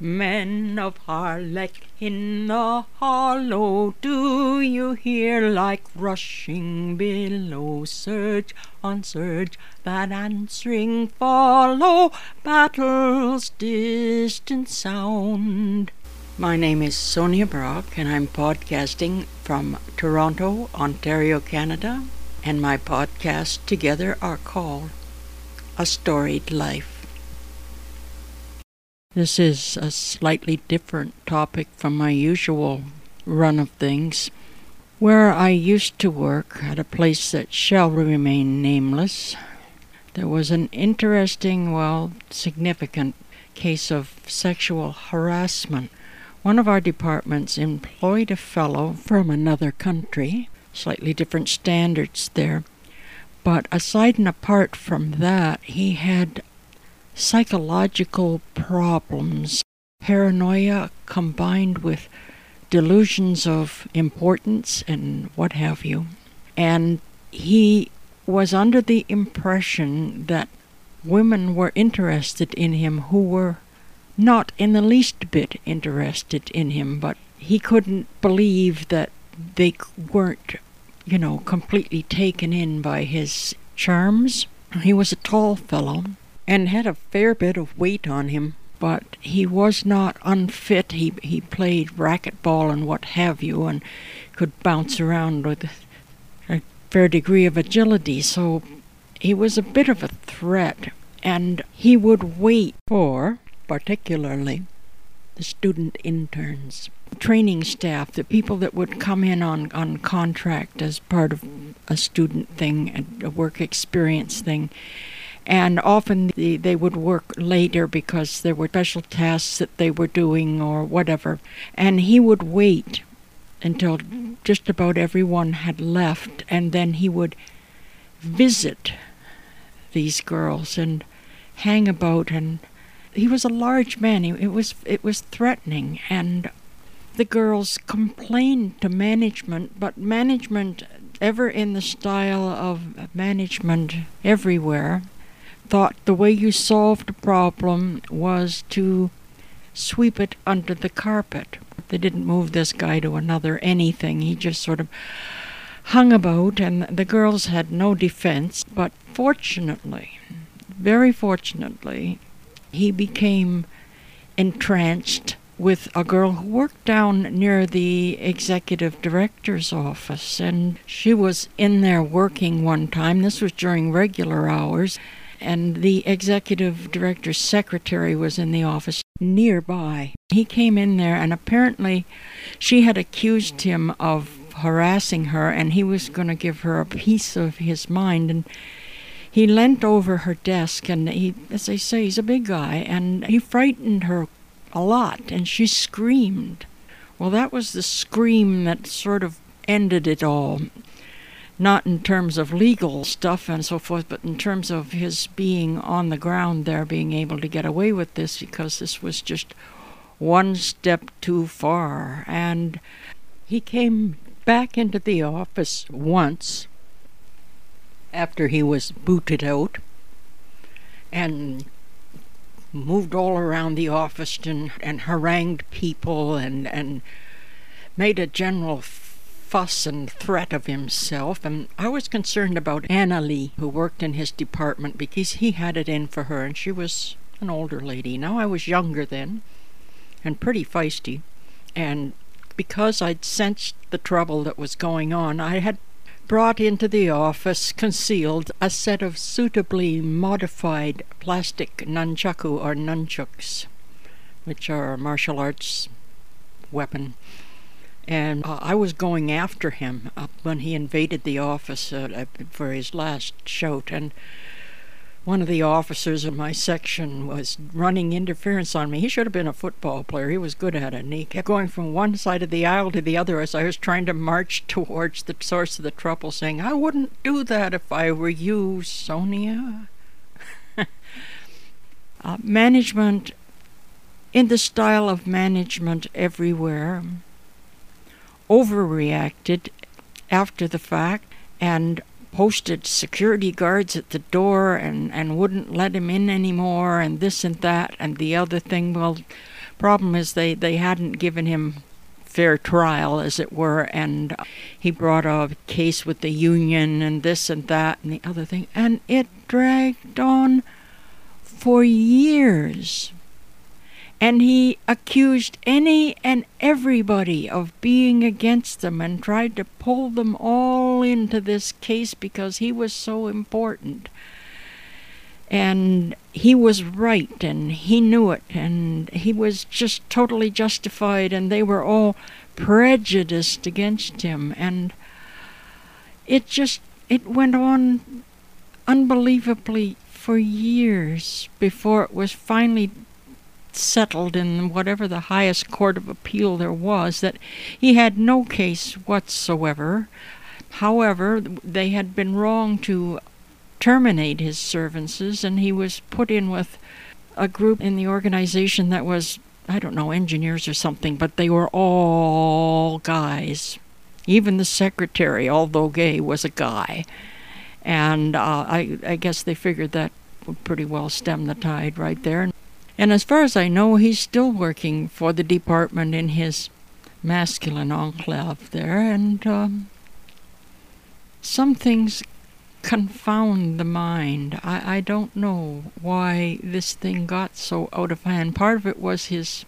Men of Harlech in the hollow, do you hear like rushing billow surge on surge that answering follow battle's distant sound? My name is Sonia Brock, and I'm podcasting from Toronto, Ontario, Canada. And my podcasts together are called A Storied Life. This is a slightly different topic from my usual run of things. Where I used to work at a place that shall remain nameless, there was an interesting, well, significant case of sexual harassment one of our departments employed a fellow from another country, slightly different standards there. But aside and apart from that, he had psychological problems, paranoia combined with delusions of importance and what have you. And he was under the impression that women were interested in him who were not in the least bit interested in him, but he couldn't believe that they weren't, you know, completely taken in by his charms. He was a tall fellow and had a fair bit of weight on him, but he was not unfit. He he played racquetball and what have you, and could bounce around with a fair degree of agility. So he was a bit of a threat, and he would wait for particularly the student interns, training staff, the people that would come in on, on contract as part of a student thing, a work experience thing. And often the, they would work later because there were special tasks that they were doing or whatever. And he would wait until just about everyone had left, and then he would visit these girls and hang about and he was a large man. It was it was threatening, and the girls complained to management, but management, ever in the style of management everywhere, thought the way you solved a problem was to sweep it under the carpet. They didn't move this guy to another anything. He just sort of hung about, and the girls had no defense. But fortunately, very fortunately, he became entranced with a girl who worked down near the executive director's office. And she was in there working one time. This was during regular hours. And the executive director's secretary was in the office nearby. He came in there, and apparently she had accused him of harassing her, and he was going to give her a piece of his mind. And he leant over her desk and he, as I say, he's a big guy, and he frightened her a lot, and she screamed. Well, that was the scream that sort of ended it all. Not in terms of legal stuff and so forth, but in terms of his being on the ground there, being able to get away with this, because this was just one step too far. And he came back into the office once after he was booted out and moved all around the office and, and harangued people and, and made a general fuss and threat of himself. And I was concerned about Anna Lee, who worked in his department, because he had it in for her, and she was an older lady. Now I was younger then and pretty feisty. And because I'd sensed the trouble that was going on, I had brought into the office concealed a set of suitably modified plastic nunchaku or nunchucks, which are a martial arts weapon. And uh, I was going after him uh, when he invaded the office uh, for his last shout, and one of the officers in my section was running interference on me. He should have been a football player. He was good at it. And he kept going from one side of the aisle to the other as I was trying to march towards the source of the trouble, saying, I wouldn't do that if I were you, Sonia. uh, management, in the style of management everywhere, overreacted after the fact and posted security guards at the door and, and wouldn't let him in anymore and this and that and the other thing. Well, problem is they, they hadn't given him fair trial, as it were, and he brought a case with the union and this and that and the other thing, and it dragged on for years. And he accused any and everybody of being against them and tried to pull them all into this case because he was so important. And he was right and he knew it and he was just totally justified and they were all prejudiced against him and it just it went on unbelievably for years before it was finally settled in whatever the highest court of appeal there was that he had no case whatsoever. However, they had been wrong to terminate his services, and he was put in with a group in the organization that was, I don't know, engineers or something, but they were all guys. Even the secretary, although gay, was a guy. And uh, I, I guess they figured that would pretty well stem the tide right there. And as far as I know, he's still working for the department in his masculine enclave there, and um, some things confound the mind. I, I don't know why this thing got so out of hand. Part of it was his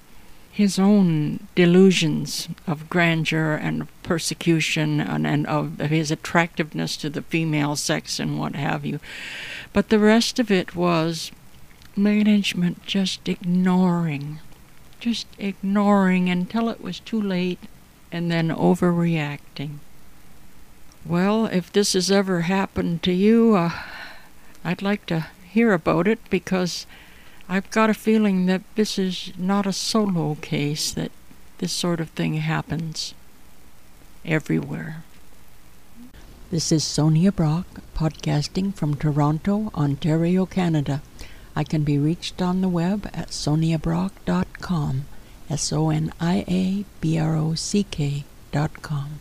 his own delusions of grandeur and of persecution and, and of his attractiveness to the female sex and what have you. But the rest of it was management just ignoring, just ignoring until it was too late and then overreacting. Well, if this has ever happened to you, uh, I'd like to hear about it because I've got a feeling that this is not a solo case, that this sort of thing happens everywhere. This is Sonia Brock, podcasting from Toronto, Ontario, Canada. I can be reached on the web at soniabrock.com, S O N I A B R O C K dot com.